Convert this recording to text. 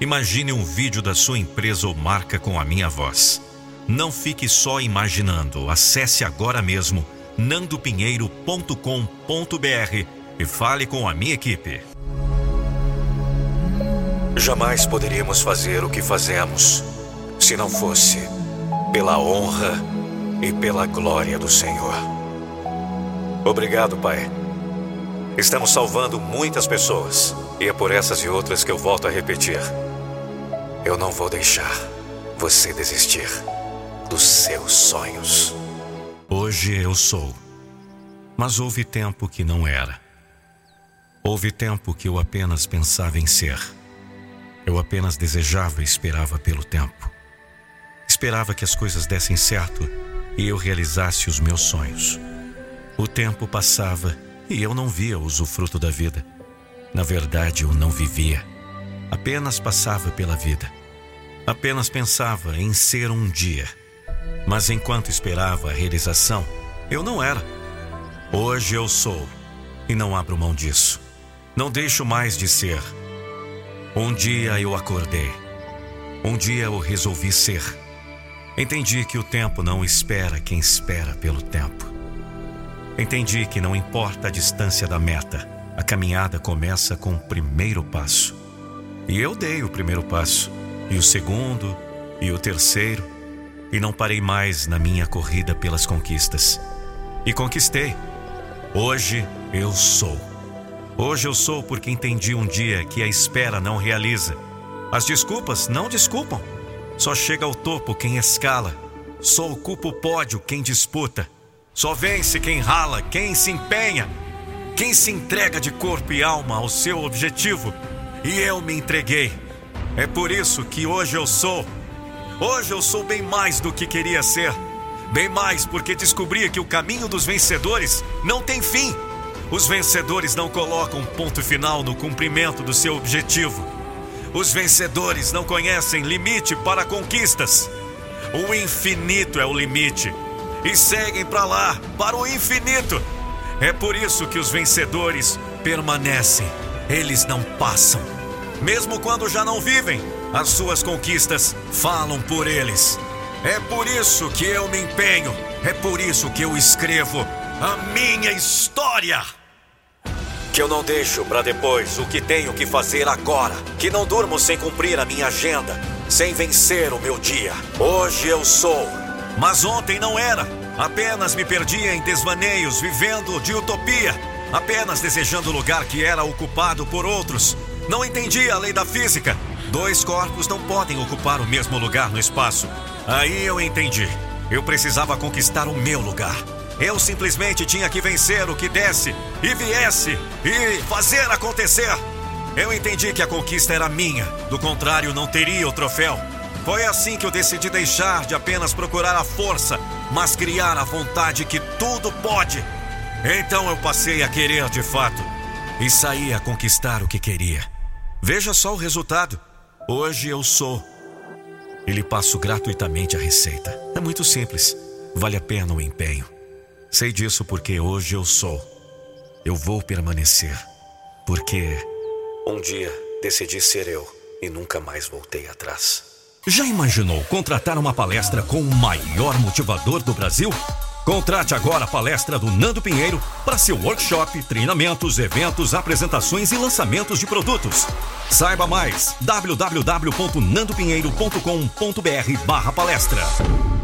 Imagine um vídeo da sua empresa ou marca com a minha voz. Não fique só imaginando. Acesse agora mesmo nandopinheiro.com.br e fale com a minha equipe. Jamais poderíamos fazer o que fazemos se não fosse pela honra e pela glória do Senhor. Obrigado, Pai. Estamos salvando muitas pessoas e é por essas e outras que eu volto a repetir. Eu não vou deixar você desistir dos seus sonhos. Hoje eu sou, mas houve tempo que não era. Houve tempo que eu apenas pensava em ser. Eu apenas desejava e esperava pelo tempo. Esperava que as coisas dessem certo e eu realizasse os meus sonhos. O tempo passava e eu não via o usufruto da vida. Na verdade, eu não vivia. Apenas passava pela vida. Apenas pensava em ser um dia. Mas enquanto esperava a realização, eu não era. Hoje eu sou e não abro mão disso. Não deixo mais de ser. Um dia eu acordei. Um dia eu resolvi ser. Entendi que o tempo não espera quem espera pelo tempo. Entendi que não importa a distância da meta, a caminhada começa com o primeiro passo. E eu dei o primeiro passo, e o segundo, e o terceiro, e não parei mais na minha corrida pelas conquistas. E conquistei. Hoje eu sou. Hoje eu sou porque entendi um dia que a espera não realiza. As desculpas não desculpam. Só chega ao topo quem escala. Só ocupa o pódio quem disputa. Só vence quem rala, quem se empenha, quem se entrega de corpo e alma ao seu objetivo. E eu me entreguei. É por isso que hoje eu sou. Hoje eu sou bem mais do que queria ser. Bem mais porque descobri que o caminho dos vencedores não tem fim. Os vencedores não colocam ponto final no cumprimento do seu objetivo. Os vencedores não conhecem limite para conquistas. O infinito é o limite. E seguem para lá, para o infinito. É por isso que os vencedores permanecem. Eles não passam. Mesmo quando já não vivem, as suas conquistas falam por eles. É por isso que eu me empenho. É por isso que eu escrevo a minha história que eu não deixo para depois o que tenho que fazer agora, que não durmo sem cumprir a minha agenda, sem vencer o meu dia. Hoje eu sou, mas ontem não era. Apenas me perdia em desvaneios, vivendo de utopia, apenas desejando o lugar que era ocupado por outros. Não entendia a lei da física. Dois corpos não podem ocupar o mesmo lugar no espaço. Aí eu entendi. Eu precisava conquistar o meu lugar. Eu simplesmente tinha que vencer o que desse e viesse e fazer acontecer. Eu entendi que a conquista era minha, do contrário, não teria o troféu. Foi assim que eu decidi deixar de apenas procurar a força, mas criar a vontade que tudo pode. Então eu passei a querer de fato e saí a conquistar o que queria. Veja só o resultado. Hoje eu sou. E lhe passo gratuitamente a receita. É muito simples. Vale a pena o empenho. Sei disso porque hoje eu sou. Eu vou permanecer. Porque um dia decidi ser eu e nunca mais voltei atrás. Já imaginou contratar uma palestra com o maior motivador do Brasil? Contrate agora a palestra do Nando Pinheiro para seu workshop, treinamentos, eventos, apresentações e lançamentos de produtos. Saiba mais www.nandopinheiro.com.br/palestra.